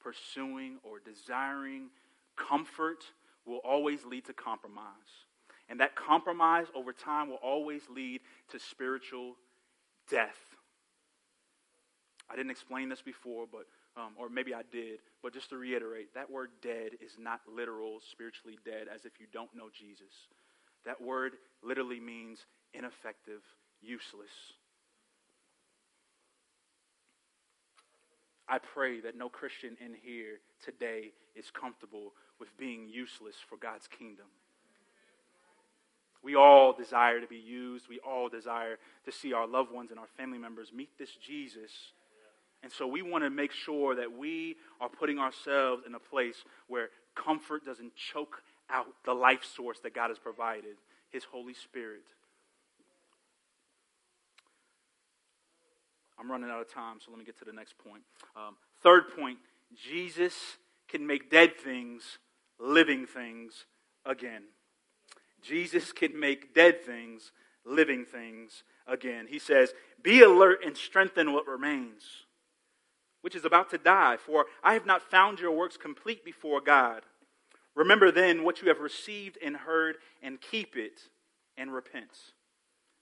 pursuing or desiring comfort will always lead to compromise. And that compromise over time will always lead to spiritual death. I didn't explain this before, but um, or maybe I did, but just to reiterate, that word dead is not literal, spiritually dead, as if you don't know Jesus. That word literally means ineffective, useless. I pray that no Christian in here today is comfortable with being useless for God's kingdom. We all desire to be used. We all desire to see our loved ones and our family members meet this Jesus. And so we want to make sure that we are putting ourselves in a place where comfort doesn't choke out the life source that God has provided His Holy Spirit. I'm running out of time, so let me get to the next point. Um, third point Jesus can make dead things living things again. Jesus can make dead things living things again. He says, Be alert and strengthen what remains, which is about to die, for I have not found your works complete before God. Remember then what you have received and heard, and keep it and repent.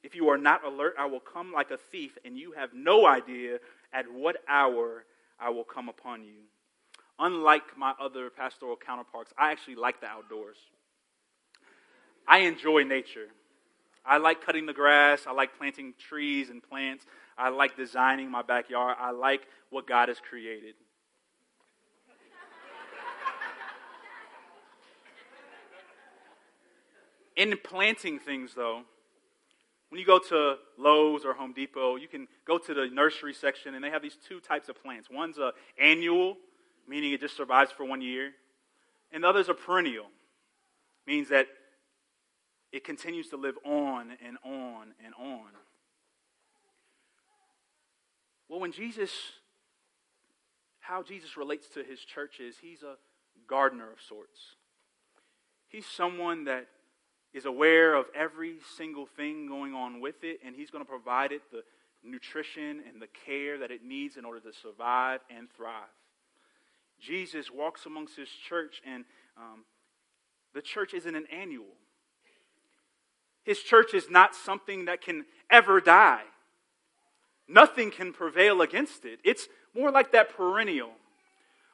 If you are not alert, I will come like a thief, and you have no idea at what hour I will come upon you. Unlike my other pastoral counterparts, I actually like the outdoors. I enjoy nature. I like cutting the grass. I like planting trees and plants. I like designing my backyard. I like what God has created. In planting things, though, when you go to Lowe's or Home Depot, you can go to the nursery section, and they have these two types of plants. One's a annual, meaning it just survives for one year, and the other's a perennial, means that it continues to live on and on and on. Well, when Jesus, how Jesus relates to his church is he's a gardener of sorts. He's someone that is aware of every single thing going on with it, and he's going to provide it the nutrition and the care that it needs in order to survive and thrive. Jesus walks amongst his church, and um, the church isn't an annual. His church is not something that can ever die. Nothing can prevail against it. It's more like that perennial.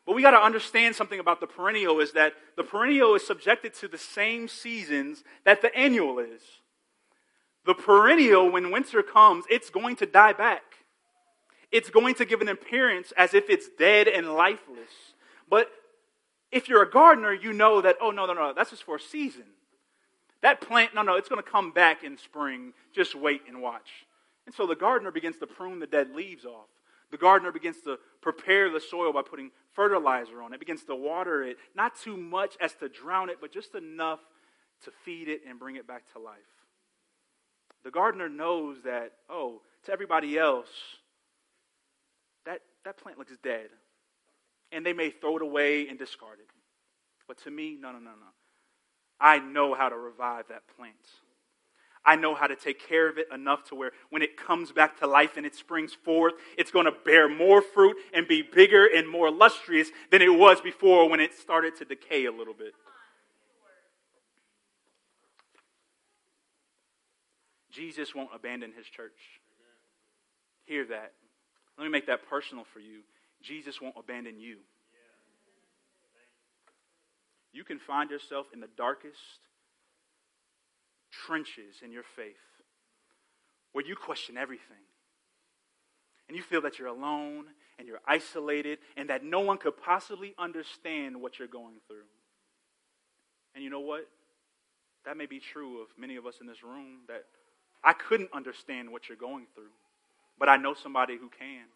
But we got to understand something about the perennial is that the perennial is subjected to the same seasons that the annual is. The perennial, when winter comes, it's going to die back. It's going to give an appearance as if it's dead and lifeless. But if you're a gardener, you know that, oh, no, no, no, that's just for a season. That plant, no, no, it's going to come back in spring. Just wait and watch. And so the gardener begins to prune the dead leaves off. The gardener begins to prepare the soil by putting fertilizer on it, begins to water it, not too much as to drown it, but just enough to feed it and bring it back to life. The gardener knows that, oh, to everybody else, that, that plant looks dead. And they may throw it away and discard it. But to me, no, no, no, no. I know how to revive that plant. I know how to take care of it enough to where when it comes back to life and it springs forth, it's going to bear more fruit and be bigger and more lustrous than it was before when it started to decay a little bit. Jesus won't abandon his church. Hear that. Let me make that personal for you. Jesus won't abandon you. You can find yourself in the darkest trenches in your faith where you question everything. And you feel that you're alone and you're isolated and that no one could possibly understand what you're going through. And you know what? That may be true of many of us in this room that I couldn't understand what you're going through, but I know somebody who can.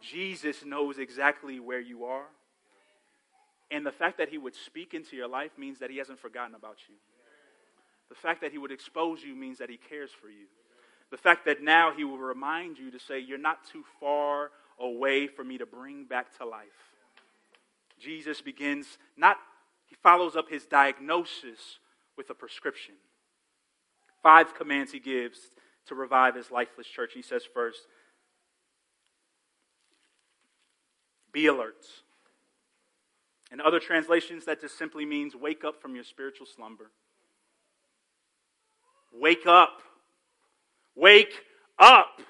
Jesus knows exactly where you are. And the fact that he would speak into your life means that he hasn't forgotten about you. The fact that he would expose you means that he cares for you. The fact that now he will remind you to say, You're not too far away for me to bring back to life. Jesus begins, not, he follows up his diagnosis with a prescription. Five commands he gives to revive his lifeless church. He says, first, be alert. In other translations, that just simply means wake up from your spiritual slumber. Wake up. Wake up.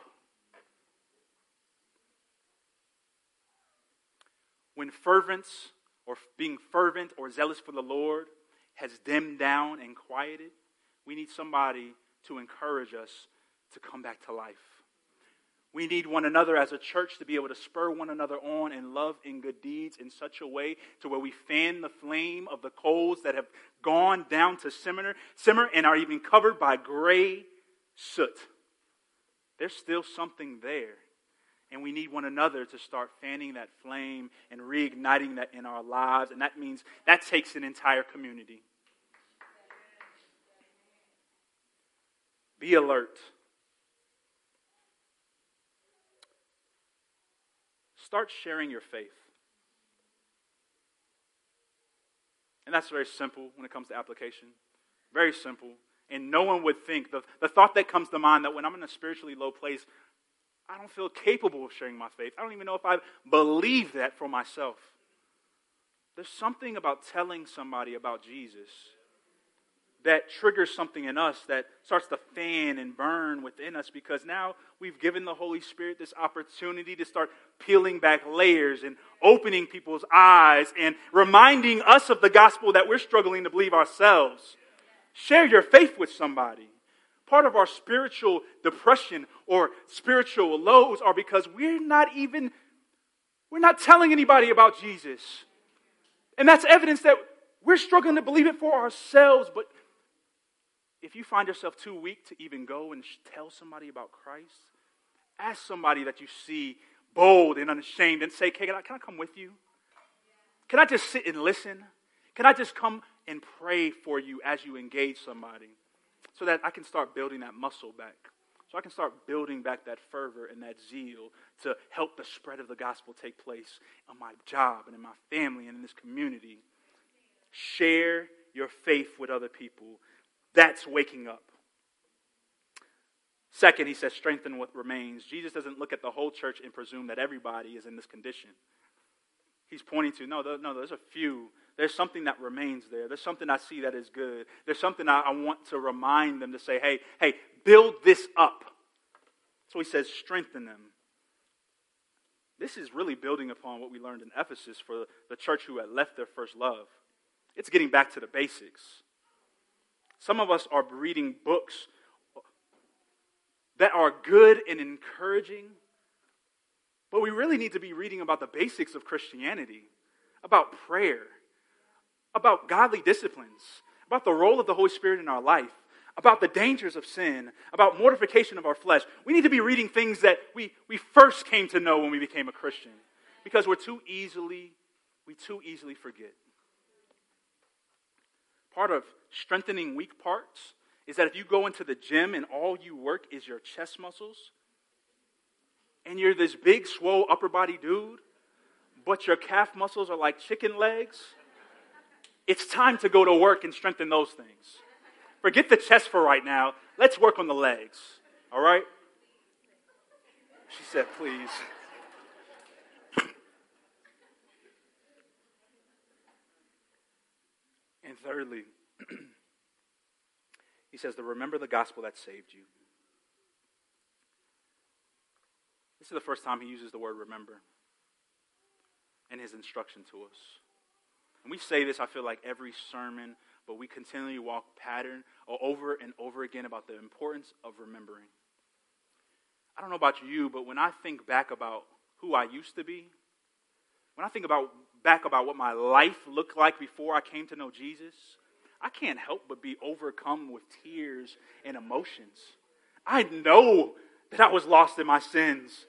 When fervence or being fervent or zealous for the Lord has dimmed down and quieted, we need somebody to encourage us to come back to life. We need one another as a church to be able to spur one another on in love and good deeds in such a way to where we fan the flame of the coals that have gone down to simmer, simmer and are even covered by gray soot. There's still something there. And we need one another to start fanning that flame and reigniting that in our lives. And that means that takes an entire community. Be alert. Start sharing your faith. And that's very simple when it comes to application. Very simple. And no one would think, the, the thought that comes to mind that when I'm in a spiritually low place, I don't feel capable of sharing my faith. I don't even know if I believe that for myself. There's something about telling somebody about Jesus that triggers something in us that starts to fan and burn within us because now we've given the Holy Spirit this opportunity to start peeling back layers and opening people's eyes and reminding us of the gospel that we're struggling to believe ourselves. Share your faith with somebody. Part of our spiritual depression or spiritual lows are because we're not even we're not telling anybody about Jesus. And that's evidence that we're struggling to believe it for ourselves, but if you find yourself too weak to even go and tell somebody about Christ, ask somebody that you see bold and unashamed and say, can I, can I come with you? Can I just sit and listen? Can I just come and pray for you as you engage somebody so that I can start building that muscle back? So I can start building back that fervor and that zeal to help the spread of the gospel take place on my job and in my family and in this community. Share your faith with other people that's waking up. Second, he says, strengthen what remains. Jesus doesn't look at the whole church and presume that everybody is in this condition. He's pointing to, no, no, there's a few. There's something that remains there. There's something I see that is good. There's something I, I want to remind them to say, hey, hey, build this up. So he says, strengthen them. This is really building upon what we learned in Ephesus for the church who had left their first love. It's getting back to the basics. Some of us are reading books that are good and encouraging, but we really need to be reading about the basics of Christianity, about prayer, about godly disciplines, about the role of the Holy Spirit in our life, about the dangers of sin, about mortification of our flesh. We need to be reading things that we, we first came to know when we became a Christian because we're too easily, we too easily forget. Part of strengthening weak parts is that if you go into the gym and all you work is your chest muscles, and you're this big, swole upper body dude, but your calf muscles are like chicken legs, it's time to go to work and strengthen those things. Forget the chest for right now. let's work on the legs. All right? She said, please. and thirdly, he says to remember the gospel that saved you. This is the first time he uses the word remember in his instruction to us. And we say this, I feel like, every sermon, but we continually walk pattern uh, over and over again about the importance of remembering. I don't know about you, but when I think back about who I used to be, when I think about back about what my life looked like before I came to know Jesus, I can't help but be overcome with tears and emotions. I know that I was lost in my sins.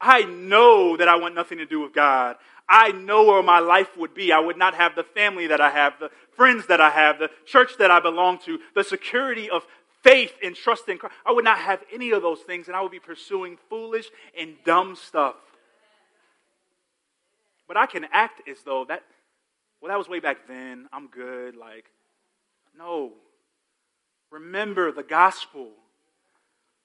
I know that I want nothing to do with God. I know where my life would be. I would not have the family that I have, the friends that I have, the church that I belong to, the security of faith and trust in Christ. I would not have any of those things, and I would be pursuing foolish and dumb stuff. But I can act as though that, well, that was way back then. I'm good. Like, no. Remember the gospel.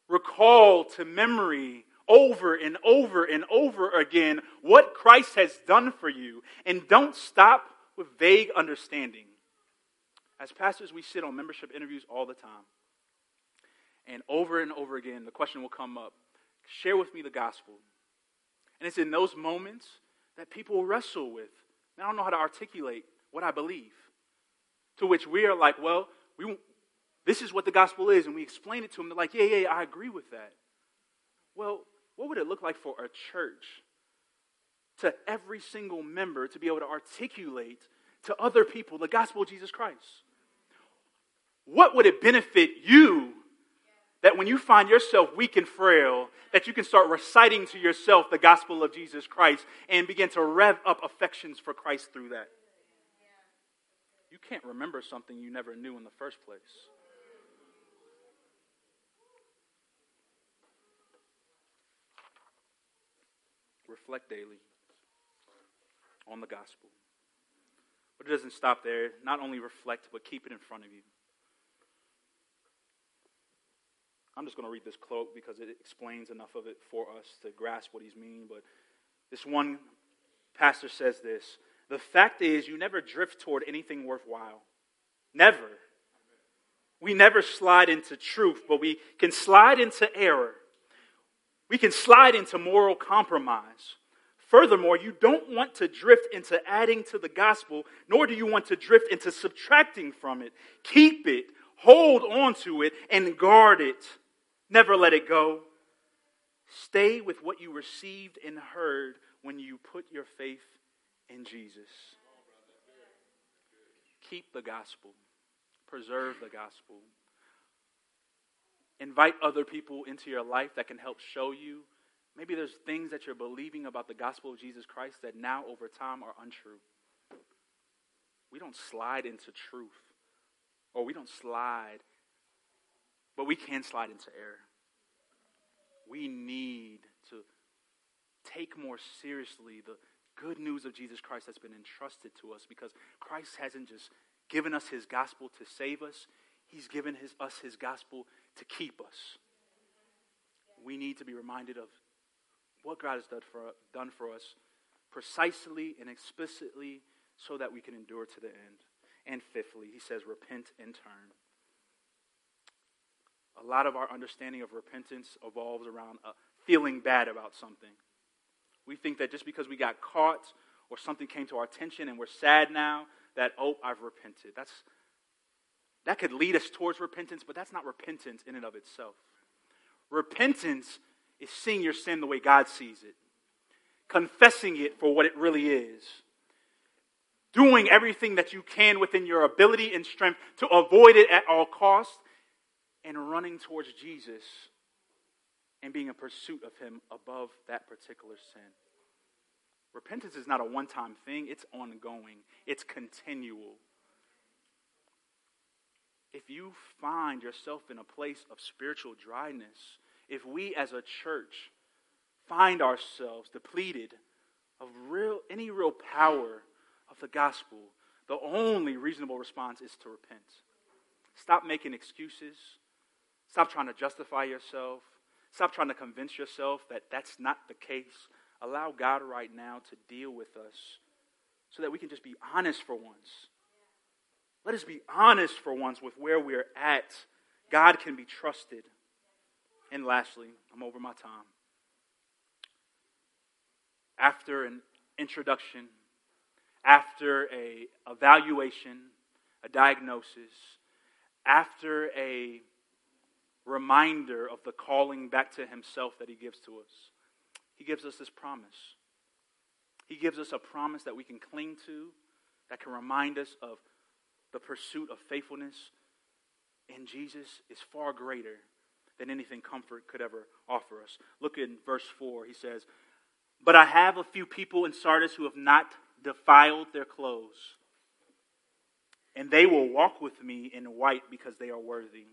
Recall to memory over and over and over again what Christ has done for you. And don't stop with vague understanding. As pastors, we sit on membership interviews all the time. And over and over again, the question will come up share with me the gospel. And it's in those moments that people wrestle with. I don't know how to articulate what I believe. To which we are like, well, we, this is what the gospel is. And we explain it to them. They're like, yeah, yeah, I agree with that. Well, what would it look like for a church to every single member to be able to articulate to other people the gospel of Jesus Christ? What would it benefit you that when you find yourself weak and frail, that you can start reciting to yourself the gospel of Jesus Christ and begin to rev up affections for Christ through that? Can't remember something you never knew in the first place. reflect daily on the gospel. But it doesn't stop there. Not only reflect, but keep it in front of you. I'm just going to read this quote because it explains enough of it for us to grasp what he's meaning. But this one pastor says this The fact is, you never drift toward anything worthwhile. Never. We never slide into truth, but we can slide into error. We can slide into moral compromise. Furthermore, you don't want to drift into adding to the gospel, nor do you want to drift into subtracting from it. Keep it, hold on to it, and guard it. Never let it go. Stay with what you received and heard when you put your faith in Jesus. Keep the gospel, preserve the gospel. Invite other people into your life that can help show you. Maybe there's things that you're believing about the gospel of Jesus Christ that now over time are untrue. We don't slide into truth, or we don't slide, but we can slide into error. We need to take more seriously the good news of Jesus Christ that's been entrusted to us because Christ hasn't just given us his gospel to save us, he's given his, us his gospel to keep us. We need to be reminded of what God has done for, done for us precisely and explicitly so that we can endure to the end. And fifthly, he says, repent and turn. A lot of our understanding of repentance evolves around uh, feeling bad about something. We think that just because we got caught or something came to our attention and we're sad now, that, oh, I've repented. That's, that could lead us towards repentance, but that's not repentance in and of itself. Repentance is seeing your sin the way God sees it, confessing it for what it really is, doing everything that you can within your ability and strength to avoid it at all costs, and running towards Jesus and being in pursuit of Him above that particular sin. Repentance is not a one time thing, it's ongoing, it's continual if you find yourself in a place of spiritual dryness, if we as a church find ourselves depleted of real, any real power of the gospel, the only reasonable response is to repent. Stop making excuses. Stop trying to justify yourself. Stop trying to convince yourself that that's not the case. Allow God right now to deal with us so that we can just be honest for once. Let us be honest for once with where we're at. God can be trusted. And lastly, I'm over my time. After an introduction, after a evaluation, a diagnosis, after a reminder of the calling back to himself that he gives to us, he gives us this promise. He gives us a promise that we can cling to, that can remind us of the pursuit of faithfulness in Jesus is far greater than anything comfort could ever offer us. Look in verse 4. He says, But I have a few people in Sardis who have not defiled their clothes, and they will walk with me in white because they are worthy.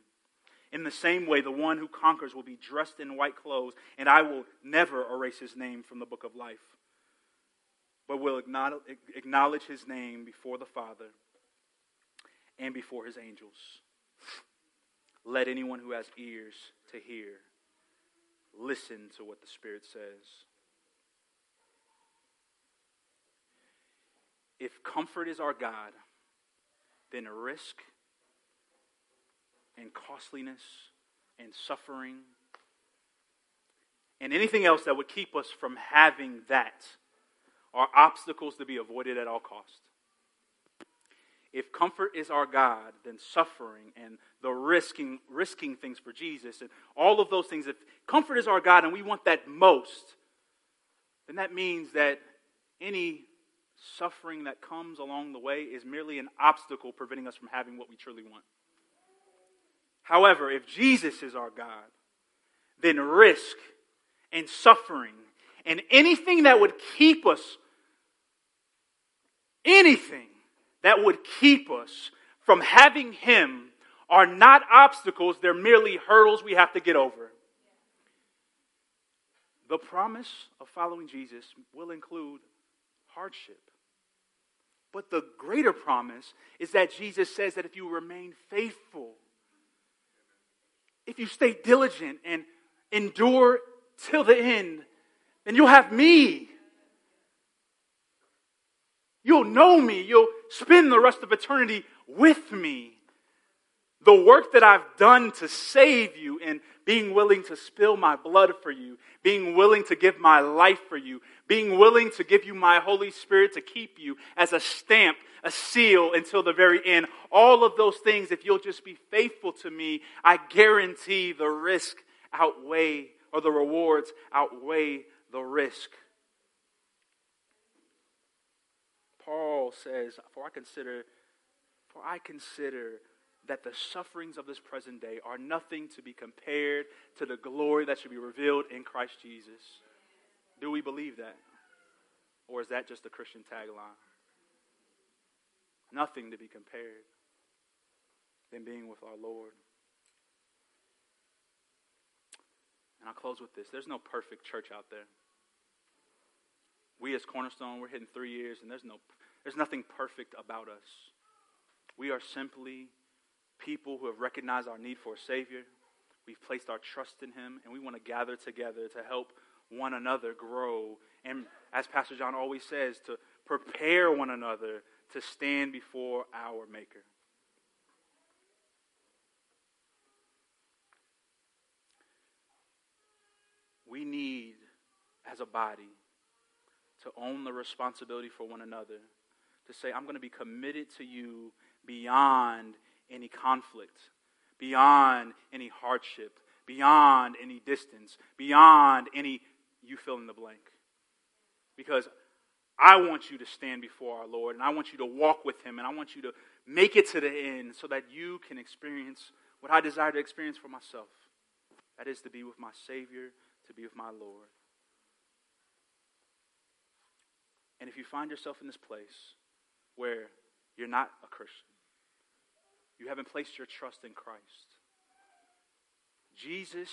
In the same way, the one who conquers will be dressed in white clothes, and I will never erase his name from the book of life, but will acknowledge his name before the Father and before his angels. Let anyone who has ears to hear listen to what the Spirit says. If comfort is our God, then risk and costliness and suffering and anything else that would keep us from having that are obstacles to be avoided at all costs. If comfort is our God, then suffering and the risking, risking things for Jesus and all of those things, if comfort is our God and we want that most, then that means that any suffering that comes along the way is merely an obstacle preventing us from having what we truly want. However, if Jesus is our God, then risk and suffering and anything that would keep us, anything that would keep us from having Him are not obstacles, they're merely hurdles we have to get over. The promise of following Jesus will include hardship. But the greater promise is that Jesus says that if you remain faithful, if you stay diligent and endure till the end, then you'll have me. You'll know me. You'll spend the rest of eternity with me. The work that I've done to save you and being willing to spill my blood for you, being willing to give my life for you, being willing to give you my Holy Spirit to keep you as a stamp, a seal until the very end. All of those things, if you'll just be faithful to me, I guarantee the risk outweigh, or the rewards outweigh the risk. Paul says, For I consider, for I consider that the sufferings of this present day are nothing to be compared to the glory that should be revealed in Christ Jesus. Do we believe that? Or is that just a Christian tagline? Nothing to be compared than being with our Lord. And I'll close with this. There's no perfect church out there. We as Cornerstone, we're hitting three years, and there's no there's nothing perfect about us. We are simply people who have recognized our need for a Savior. We've placed our trust in Him, and we want to gather together to help one another grow. And as Pastor John always says, to prepare one another to stand before our Maker. We need, as a body, to own the responsibility for one another to say, I'm going to be committed to you beyond any conflict, beyond any hardship, beyond any distance, beyond any you fill in the blank. Because I want you to stand before our Lord, and I want you to walk with Him, and I want you to make it to the end so that you can experience what I desire to experience for myself. That is to be with my Savior, to be with my Lord. And if you find yourself in this place, where you're not a Christian. You haven't placed your trust in Christ. Jesus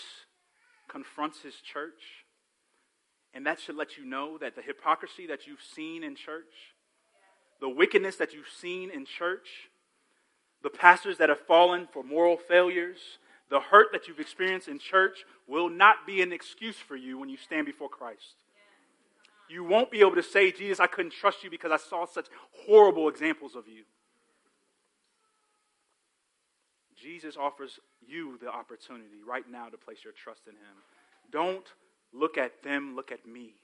confronts his church, and that should let you know that the hypocrisy that you've seen in church, the wickedness that you've seen in church, the pastors that have fallen for moral failures, The hurt that you've experienced in church will not be an excuse for you when you stand before Christ. You won't be able to say, Jesus, I couldn't trust you because I saw such horrible examples of you. Jesus offers you the opportunity right now to place your trust in him. Don't look at them, look at me.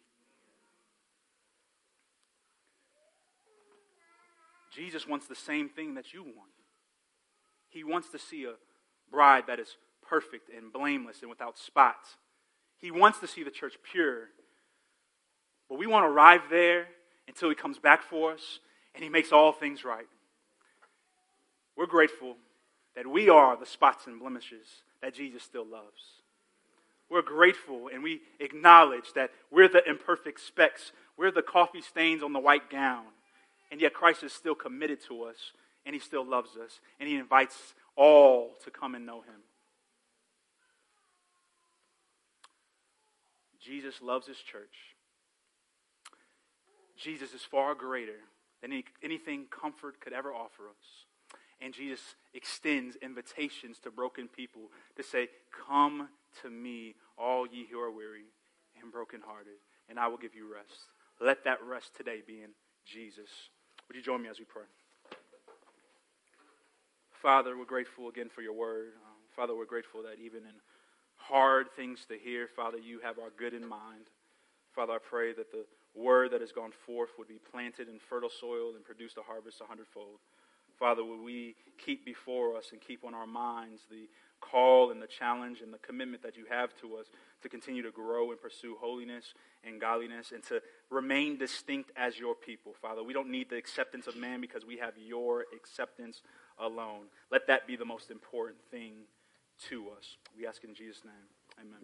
Jesus wants the same thing that you want. He wants to see a bride that is perfect and blameless and without spots. He wants to see the church pure. But we want to arrive there until he comes back for us and he makes all things right. We're grateful that we are the spots and blemishes that Jesus still loves. We're grateful and we acknowledge that we're the imperfect specks. We're the coffee stains on the white gown. And yet Christ is still committed to us and he still loves us and he invites all to come and know him. Jesus loves his church. Jesus is far greater than any, anything comfort could ever offer us. And Jesus extends invitations to broken people to say, Come to me, all ye who are weary and brokenhearted, and I will give you rest. Let that rest today be in Jesus. Would you join me as we pray? Father, we're grateful again for your word. Um, Father, we're grateful that even in hard things to hear, Father, you have our good in mind. Father, I pray that the word that has gone forth would be planted in fertile soil and produce a harvest a hundredfold. Father, would we keep before us and keep on our minds the call and the challenge and the commitment that you have to us to continue to grow and pursue holiness and godliness and to remain distinct as your people, Father. We don't need the acceptance of man because we have your acceptance alone. Let that be the most important thing to us. We ask in Jesus' name. Amen.